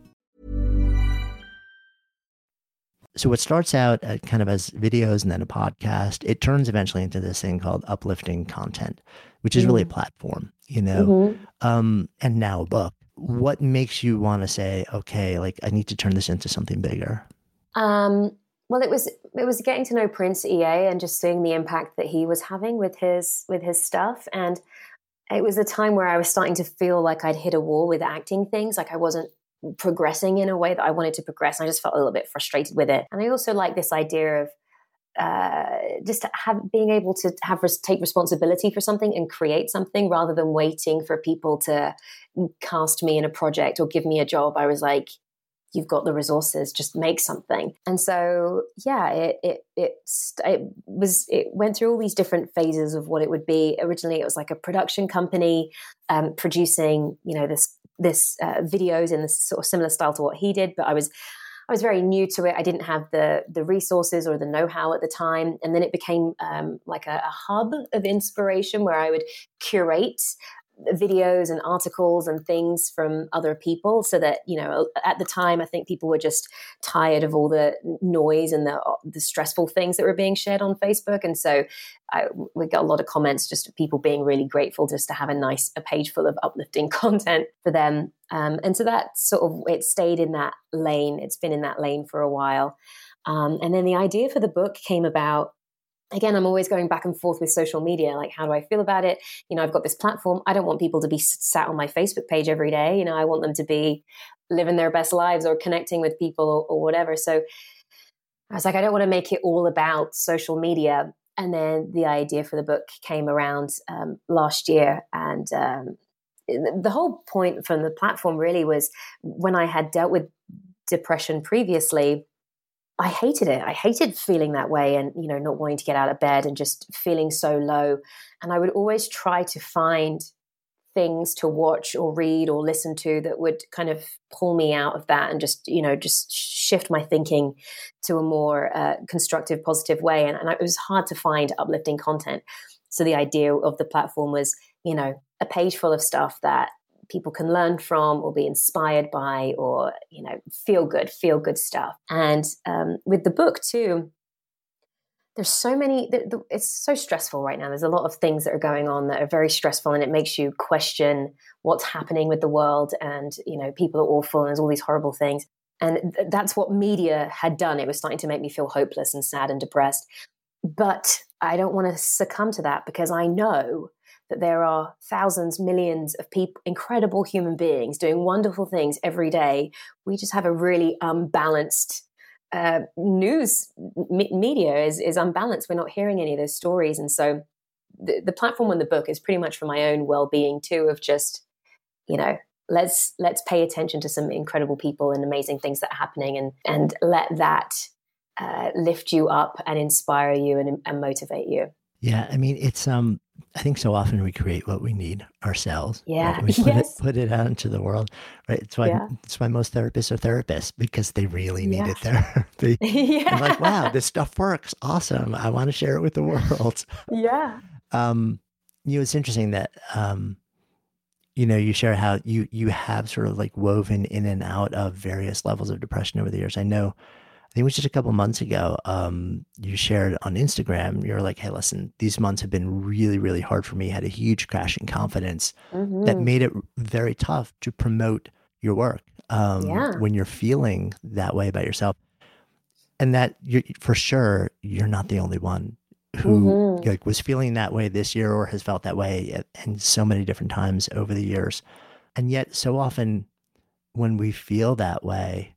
So what starts out uh, kind of as videos and then a podcast, it turns eventually into this thing called uplifting content, which is really a platform, you know, Mhm. um, and now a book. What makes you want to say, okay, like I need to turn this into something bigger? Um, well, it was it was getting to know Prince EA and just seeing the impact that he was having with his with his stuff, and it was a time where I was starting to feel like I'd hit a wall with acting things, like I wasn't progressing in a way that I wanted to progress. I just felt a little bit frustrated with it, and I also like this idea of uh, just have being able to have take responsibility for something and create something rather than waiting for people to cast me in a project or give me a job. I was like, you've got the resources just make something and so yeah it it it, it was it went through all these different phases of what it would be originally it was like a production company um, producing you know this this uh, videos in this sort of similar style to what he did but i was I was very new to it. I didn't have the the resources or the know how at the time, and then it became um, like a, a hub of inspiration where I would curate videos and articles and things from other people so that you know at the time i think people were just tired of all the noise and the the stressful things that were being shared on facebook. And so I, we got a lot of comments just of people being really grateful just to have a nice a page full of uplifting content for them. Um, and so that sort of it stayed in that lane. It's been in that lane for a while. Um, and then the idea for the book came about again i'm always going back and forth with social media like how do i feel about it? You know i've got this platform. I don't want people to be sat on my facebook page every day. You know i want them to be living their best lives or connecting with people or, or whatever. So i was like i don't want to make it all about social media. And then the idea for the book came around um, last year. And um, the whole point from the platform really was when i had dealt with depression previously I hated it. I hated feeling that way and, you know, not wanting to get out of bed and just feeling so low. And I would always try to find things to watch or read or listen to that would kind of pull me out of that and just, you know, just shift my thinking to a more uh, constructive, positive way. And, and it was hard to find uplifting content. So the idea of the platform was, you know, a page full of stuff that people can learn from or be inspired by or you know feel good feel good stuff. And um, with the book too there's so many it's so stressful right now. There's a lot of things that are going on that are very stressful and it makes you question what's happening with the world and you know people are awful and there's all these horrible things. And th- that's what media had done. It was starting to make me feel hopeless and sad and depressed. But i don't want to succumb to that because i know that there are thousands, millions of people, incredible human beings doing wonderful things every day. We just have a really unbalanced uh, news me- media is, is unbalanced. We're not hearing any of those stories. And so the, the platform on the book is pretty much for my own well-being too, of just, you know, let's, let's pay attention to some incredible people and amazing things that are happening and, and let that uh, lift you up and inspire you and, and motivate you. Yeah, I mean, it's um, I think so often we create what we need ourselves. Yeah, right? we put yes. it put it out into the world, right? It's why Yeah. it's why most therapists are therapists because they really needed Yeah. therapy. yeah. I'm like, wow, this stuff works. Awesome. I want to share it with the world. yeah. Um, you know, it's interesting that um, you know, you share how you you have sort of like woven in and out of various levels of depression over the years. I know I think it was just a couple months ago. Um, you shared on Instagram. You're like, "Hey, listen, these months have been really, really hard for me. Had a huge crash in confidence that Mhm. made it very tough to promote your work um, Yeah. when you're feeling that way about yourself. And that you're for sure, you're not the only one who Mhm. like was feeling that way this year or has felt that way at, in so many different times over the years. And yet, so often when we feel that way,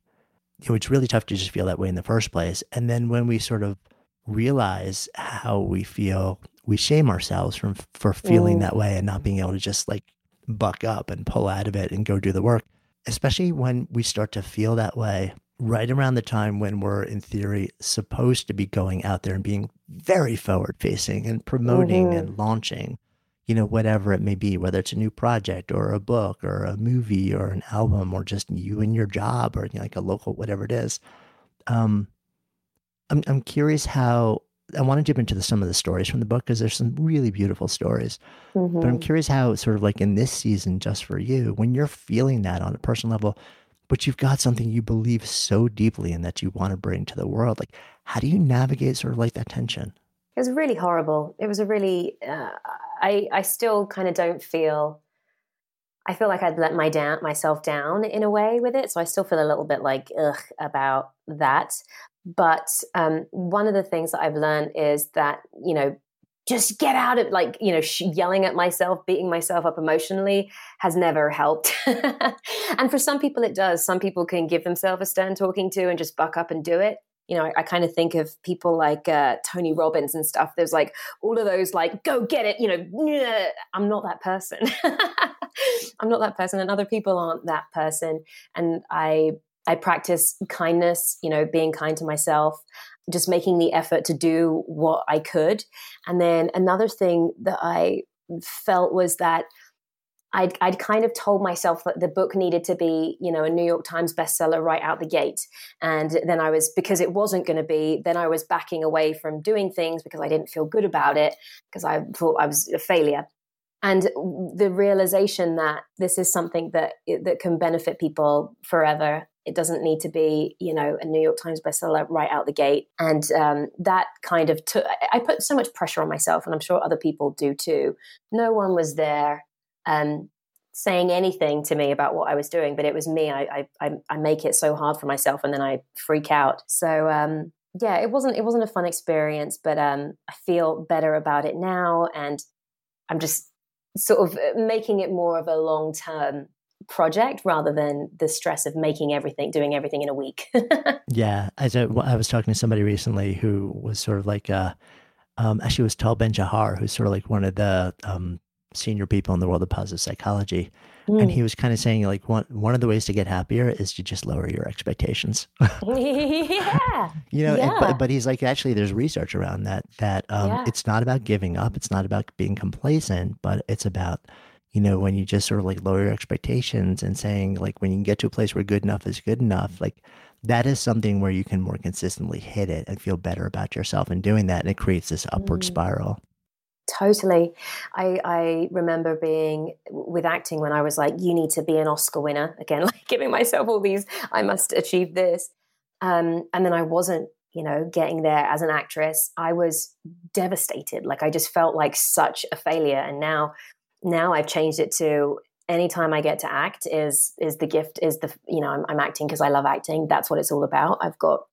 you know, it's really tough to just feel that way in the first place. And then when we sort of realize how we feel, we shame ourselves from for feeling Mm. that way and not being able to just like buck up and pull out of it and go do the work, especially when we start to feel that way right around the time when we're in theory supposed to be going out there and being very forward facing and promoting mm-hmm. and launching you know whatever it may be whether it's a new project or a book or a movie or an album or just you and your job or you know, like a local whatever it is um i'm i'm curious how I want to jump into the, some of the stories from the book because there's some really beautiful stories. Mm-hmm. But I'm mm-hmm. curious how, sort of like in this season, just for you, when you're feeling that on a personal level, but you've got something you believe so deeply in that you want to bring to the world. Like, how do you navigate sort of like that tension? It was really horrible. It was a really, uh, I, I still kind of don't feel, I feel like I'd let my down, myself down in a way with it. So I still feel a little bit like, ugh, about that. But um, one of the things that I've learned is that, you know, just get out of like you know yelling at myself beating myself up emotionally has never helped and for some people it does some people can give themselves a stern talking to and just buck up and do it you know i, I kind of think of people like uh, tony robbins and stuff there's like all of those like go get it you know i'm not that person i'm not that person and other people aren't that person and i i practice kindness you know being kind to myself just making the effort to do what I could. And then another thing that I felt was that I'd, I'd kind of told myself that the book needed to be, you know, a New York Times bestseller right out the gate. And then I was, because it wasn't going to be, then I was backing away from doing things because I didn't feel good about it because I thought I was a failure. And the realization that this is something that that can benefit people forever it doesn't need to be, you know, a New York Times bestseller right out the gate. And um, that kind of took, I put so much pressure on myself, and I'm sure other people do too. No one was there um, saying anything to me about what I was doing, but it was me. I, I, I make it so hard for myself, and then I freak out. So, um, yeah, it wasn't, it wasn't a fun experience, but um, I feel better about it now. And I'm just sort of making it more of a long term project rather than the stress of making everything, doing everything in a week. yeah. As I, I, was talking to somebody recently who was sort of like, uh, um, actually, it was Tal Ben Shahar, who's sort of like one of the um, senior people in the world of positive psychology. Mm. And he was kind of saying, like, one, one of the ways to get happier is to just lower your expectations. yeah. You know, yeah. And, but, but he's like, actually, there's research around that, that um, yeah. it's not about giving up. It's not about being complacent, but it's about you know, when you just sort of like lower your expectations and saying like when you get to a place where good enough is good enough, like that is something where you can more consistently hit it and feel better about yourself and doing that and it creates this upward mm. spiral. Totally. I, I remember being with acting when I was like, you need to be an Oscar winner. Again, like giving myself all these, I must achieve this. Um, and then I wasn't, you know, getting there as an actress. I was devastated. Like I just felt like such a failure. And now now I've changed it to anytime I get to act is is the gift is the you know I'm, I'm acting because I love acting. That's what it's all about. I've got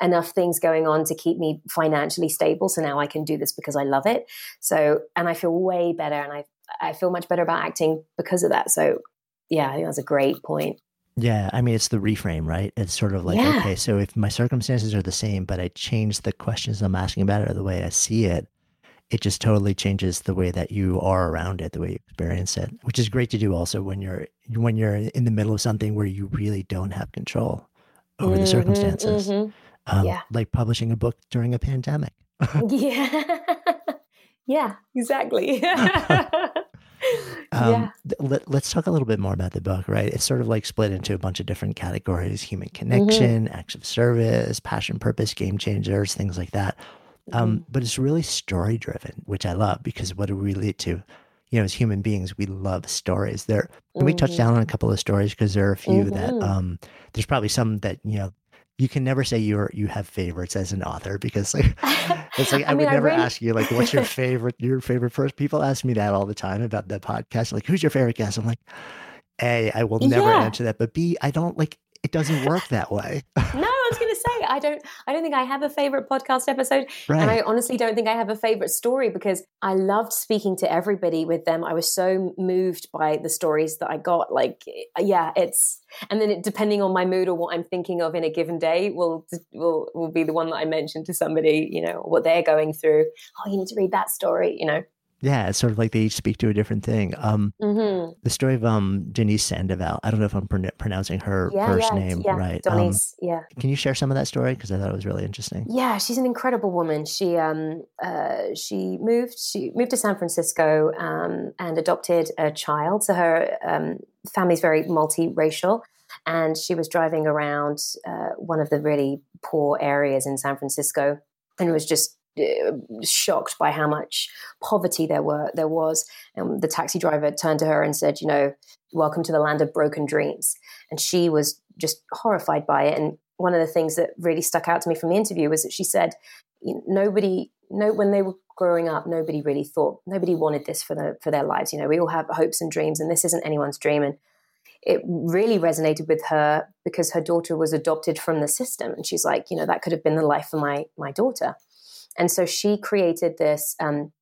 enough things going on to keep me financially stable, so now I can do this because I love it. So and I feel way better, and I I feel much better about acting because of that. So yeah, I think that's a great point. Yeah, I mean it's the reframe, right? It's sort of like yeah. okay, so if my circumstances are the same, but I change the questions I'm asking about it or the way I see it, it just totally changes the way that you are around it, the way you experience it, which is great to do also when you're when you're in the middle of something where you really don't have control over mm-hmm, the circumstances. Mm-hmm. Um, yeah. Like publishing a book during a pandemic. yeah. yeah, exactly. Um, yeah. Let, us talk a little bit more about the book, right? It's sort of like split into a bunch of different categories human connection, mm-hmm. acts of service, passion, purpose, game changers, things like that. Um, mm-hmm. but it's really story driven, which I love because what do we relate to? You know, as human beings, we love stories. There, mm-hmm. we touch down on a couple of stories because there are a few mm-hmm. that um, there's probably some that you know you can never say you're you have favorites as an author because like it's like I, I mean, would never I really... ask you like what's your favorite your favorite first people ask me that all the time about the podcast like who's your favorite guest I'm like a I will never yeah. answer that but B I don't like it doesn't work that way no was going to say I don't I don't think I have a favorite podcast episode right. and I honestly don't think I have a favorite story because I loved speaking to everybody with them. I was so moved by the stories that I got like yeah, it's and then it, depending on my mood or what I'm thinking of in a given day will will will be the one that I mention to somebody, you know, what they're going through. Oh, you need to read that story, you know. Yeah, it's sort of like they each speak to a different thing. Um, Mm-hmm. the story of um Janice Sandoval. I don't know if I'm pron- pronouncing her Yeah, first yeah, name yeah. right. Um, yeah. can you share some of that story because I thought it was really interesting. Yeah, she's an incredible woman. She um uh, she moved she moved to San Francisco um, and adopted a child. So her um, family's very multiracial, and she was driving around uh, one of the really poor areas in San Francisco, and it was just Uh, shocked by how much poverty there were there was. And the taxi driver turned to her and said, "You know, welcome to the land of broken dreams." And she was just horrified by it. And one of the things that really stuck out to me from the interview was that she said, "Nobody, no, when they were growing up, nobody really thought, nobody wanted this for the for their lives. You know, we all have hopes and dreams, and this isn't anyone's dream." And it really resonated with her because her daughter was adopted from the system, and she's like, you know, that could have been the life for my my daughter. And so she created this um,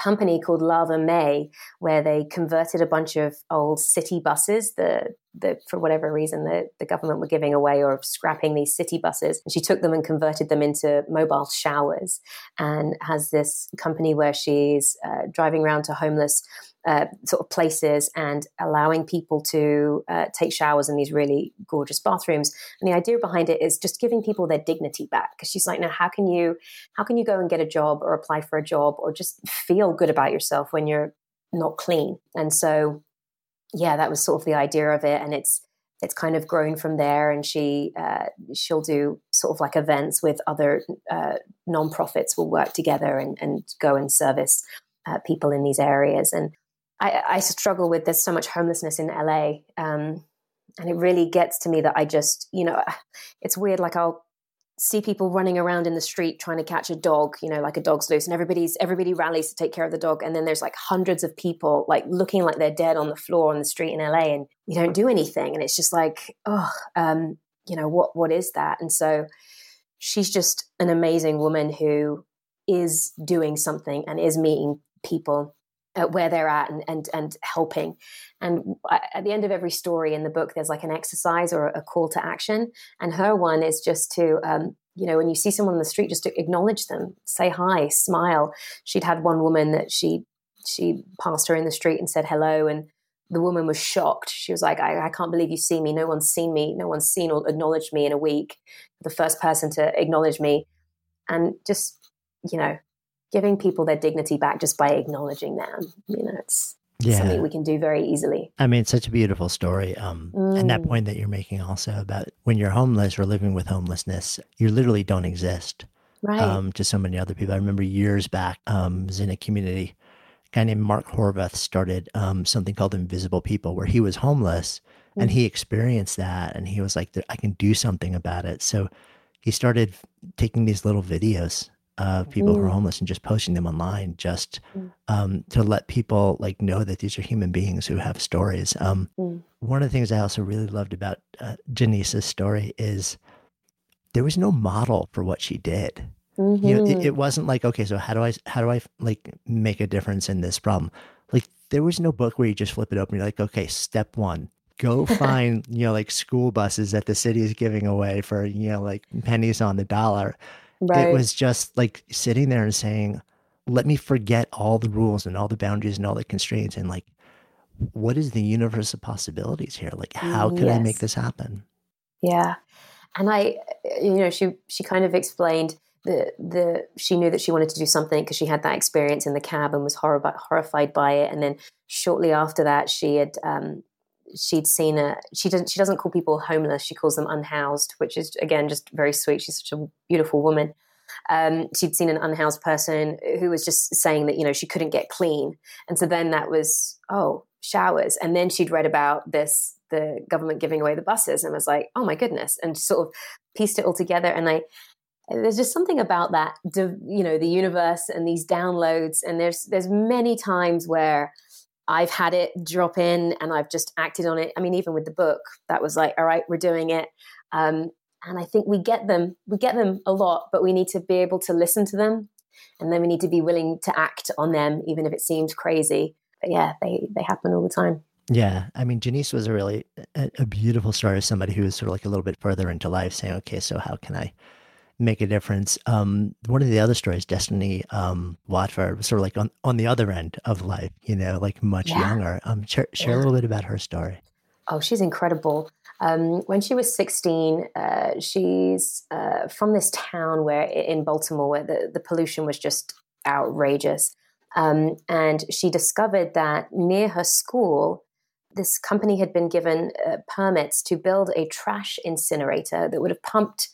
company called Lava Mae, where they converted a bunch of old city buses, the, the for whatever reason the, the government were giving away or scrapping these city buses. She took them and converted them into mobile showers and has this company where she's uh, driving around to homeless uh, sort of places and allowing people to uh, take showers in these really gorgeous bathrooms. And the idea behind it is just giving people their dignity back. Because she's like, now how can you how can you go and get a job or apply for a job or just feel good about yourself when you're not clean? And so, yeah, that was sort of the idea of it, and it's it's kind of grown from there. And she uh, she'll do sort of like events with other uh, nonprofits. Will work together and, and go and service uh, people in these areas and I, I struggle with there's so much homelessness in LA, um, and it really gets to me that I just you know it's weird. Like I'll see people running around in the street trying to catch a dog, you know, like a dog's loose, and everybody's everybody rallies to take care of the dog, and then there's like hundreds of people like looking like they're dead on the floor on the street in LA, and we don't do anything, and it's just like oh, um, you know what what is that? And so she's just an amazing woman who is doing something and is meeting people uh, where they're at and, and and helping. And at the end of every story in the book, there's like an exercise or a call to action. And her one is just to, um, you know, when you see someone on the street, just to acknowledge them, say hi, smile. She'd had one woman that she she passed her in the street and said hello, and the woman was shocked. She was like, I, I can't believe you see me. No one's seen me. No one's seen or acknowledged me in a week. The first person to acknowledge me, and just you know giving people their dignity back just by acknowledging them. You know, it's Yeah. something we can do very easily. I mean, it's such a beautiful story. Um, And that Mm. point that you're making also about when you're homeless or living with homelessness, you literally don't exist Right. um, to so many other people. I remember years back, um, was in a community, a guy named Mark Horvath started um, something called Invisible People, where he was homeless and Mm. he experienced that. And he was like, I can do something about it. So he started taking these little videos of people who are Mm. homeless and just posting them online just Mm. um, to let people like know that these are human beings who have stories. Um, Mm. one of the things I also really loved about uh, Janice's story is there was no model for what she did. You know, it, Mhm. it wasn't like, okay, so how do I, how do I like make a difference in this problem? Like there was no book where you just flip it open. You're like, okay, step one, go find, you know, like school buses that the city is giving away for, you know, like pennies on the dollar. Right. It was just like sitting there and saying, let me forget all the rules and all the boundaries and all the constraints and like, what is the universe of possibilities here? Like, how can I make this happen? Yeah, and I, you know, she she kind of explained the the she knew that she wanted to do something because she had that experience in the cab and was horrified horrified by it, and then shortly after that, she had um, she'd seen a she doesn't she doesn't call people homeless, she calls them unhoused, which is again just very sweet. She's such a beautiful woman. Um, she'd seen an unhoused person who was just saying that you know she couldn't get clean, and so then that was oh showers, and then she'd read about this the government giving away the buses and was like oh my goodness, and sort of pieced it all together. And I there's just something about that you know the universe and these downloads, and there's there's many times where I've had it drop in and I've just acted on it. I mean, even with the book, that was like, all right, we're doing it. Um, and I think we get them, we get them a lot, but we need to be able to listen to them, and then we need to be willing to act on them, even if it seems crazy. But yeah, they they happen all the time. Yeah, I mean, Janice was a really a, a beautiful story of somebody who was sort of like a little bit further into life, saying, "Okay, so how can I make a difference. Um, one of the other stories, Destiny um, Watford, was sort of like on, on the other end of life, you know, like much yeah. younger. Um, share, share yeah. a little bit about her story. Oh, she's incredible. Um, when she was 16, uh, she's uh, from this town where in Baltimore where the, the pollution was just outrageous. Um, and she discovered that near her school, this company had been given uh, permits to build a trash incinerator that would have pumped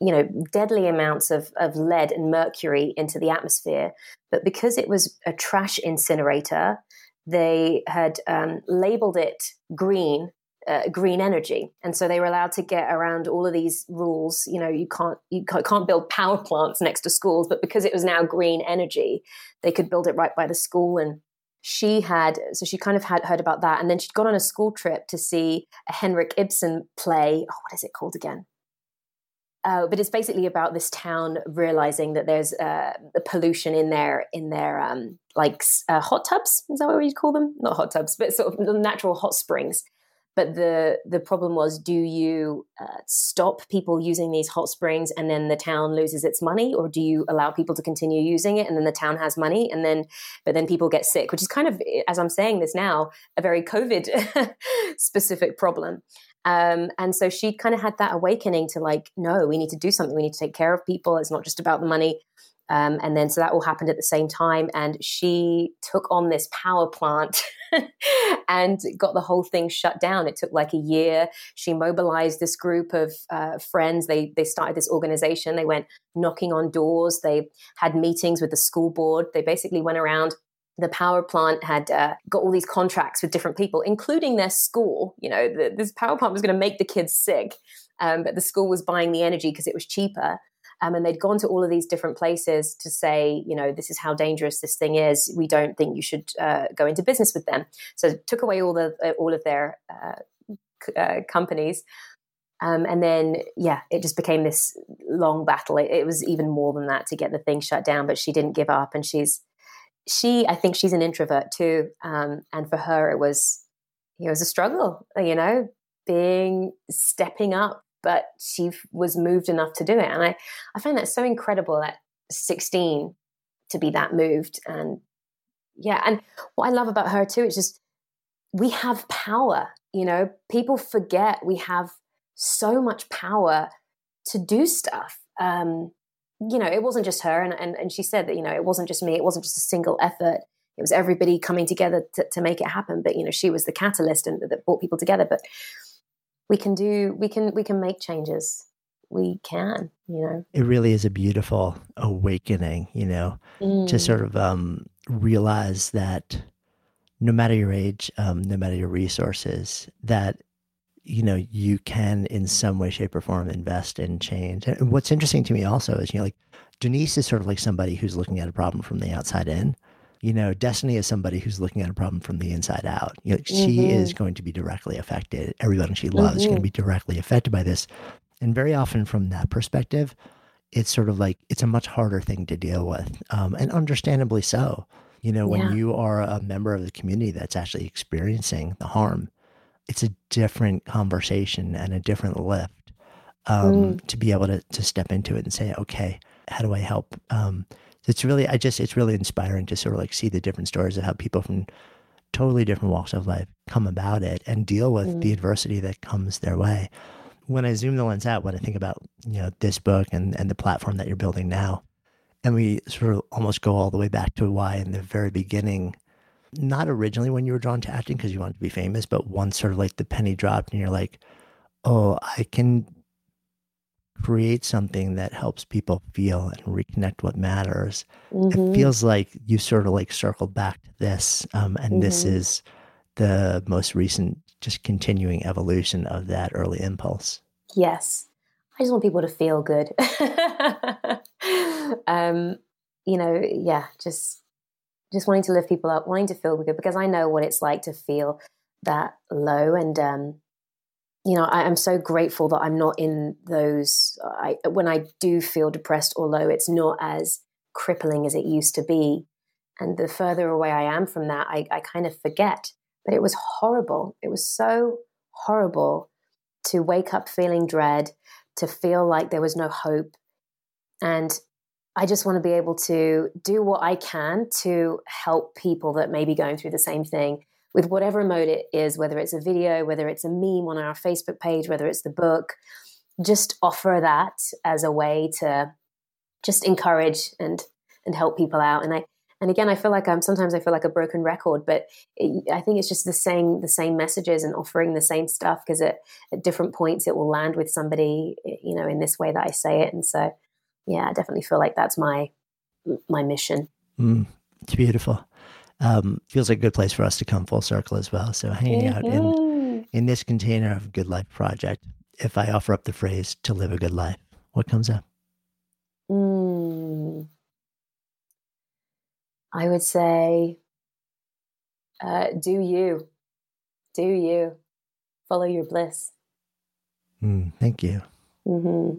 you know deadly amounts of, of lead and mercury into the atmosphere. But because it was a trash incinerator they had um, labeled it green uh, green energy. And so they were allowed to get around all of these rules. You know you can't you can't build power plants next to schools but because it was now green energy they could build it right by the school. And she had so she kind of had heard about that. And then she'd gone on a school trip to see a henrik ibsen play. Oh what is it called again uh, but it's basically about this town realizing that there's uh, pollution in their in their um, like uh, hot tubs. Is that what we call them? Not hot tubs, but sort of natural hot springs. But the the problem was, do you uh, stop people using these hot springs and then the town loses its money, or do you allow people to continue using it and then the town has money and then but then people get sick, which is kind of as I'm saying this now a very COVID specific problem. Um, and so she kind of had that awakening to like, no, we need to do something. We need to take care of people. It's not just about the money. Um, and then so that all happened at the same time. And she took on this power plant and got the whole thing shut down. It took like a year. She mobilized this group of uh, friends. They they started this organization. They went knocking on doors. They had meetings with the school board. They basically went around the power plant had uh, got all these contracts with different people, including their school. You know, the, this power plant was going to make the kids sick, um, but the school was buying the energy because it was cheaper. Um, and they'd gone to all of these different places to say, you know, this is how dangerous this thing is. We don't think you should uh, go into business with them. So took away all the uh, all of their uh, uh, companies. Um, and then, yeah, it just became this long battle. It, it was even more than that to get the thing shut down, but she didn't give up. And she's she, I think she's an introvert too. Um, and for her, it was, it was a struggle, you know, being, stepping up, but she was moved enough to do it. And I, I find that so incredible at 16 to be that moved. And yeah, and what I love about her too, is just, we have power, you know, people forget we have so much power to do stuff. Um, you know, it wasn't just her. And, and, and she said that, you know, it wasn't just me. It wasn't just a single effort. It was everybody coming together to, to make it happen. But, you know, she was the catalyst and that brought people together. But we can do, we can, we can make changes. We can, you know. It really is a beautiful awakening, you know, mm. to sort of um, realize that no matter your age, um, no matter your resources, that you know, you can in some way, shape, or form invest in change. And what's interesting to me also is, you know, like Denise is sort of like somebody who's looking at a problem from the outside in. You know, Destiny is somebody who's looking at a problem from the inside out. You know, mm-hmm. she is going to be directly affected. Everyone she loves mm-hmm. is going to be directly affected by this. And very often from that perspective, it's sort of like it's a much harder thing to deal with. Um, and understandably so. You know, when yeah. you are a member of the community that's actually experiencing the harm, it's a different conversation and a different lift um, mm. to be able to to step into it and say, okay, how do I help? Um, it's really, I just, it's really inspiring to sort of like see the different stories of how people from totally different walks of life come about it and deal with mm. the adversity that comes their way. When I zoom the lens out, when I think about you know this book and and the platform that you're building now, and we sort of almost go all the way back to why in the very beginning not originally when you were drawn to acting because you wanted to be famous, but once sort of like the penny dropped and you're like, oh, I can create something that helps people feel and reconnect what matters. Mm-hmm. It feels like you sort of like circled back to this. Um, and mm-hmm. this is the most recent, just continuing evolution of that early impulse. Yes. I just want people to feel good. um, you know, yeah, just just wanting to lift people up, wanting to feel good because I know what it's like to feel that low. And, um, you know, I, am so grateful that I'm not in those. I, when I do feel depressed or low, it's not as crippling as it used to be. And the further away I am from that, I, I kind of forget. But it was horrible. It was so horrible to wake up feeling dread, to feel like there was no hope, And I just want to be able to do what I can to help people that may be going through the same thing with whatever mode it is, whether it's a video, whether it's a meme on our Facebook page, whether it's the book, just offer that as a way to just encourage and and help people out. And I and again, I feel like I'm sometimes I feel like a broken record, but it, I think it's just the same the same messages and offering the same stuff because at, at different points it will land with somebody, you know, in this way that I say it. And so, yeah, I definitely feel like that's my my mission. Mm, it's beautiful. Um, feels like a good place for us to come full circle as well. So hanging mm-hmm. out in mm-hmm. in this container of Good Life Project, if I offer up the phrase "to live a good life," what comes up? Mm. I would say, uh, do you, do you, follow your bliss. Mm, thank you. Mm-hmm.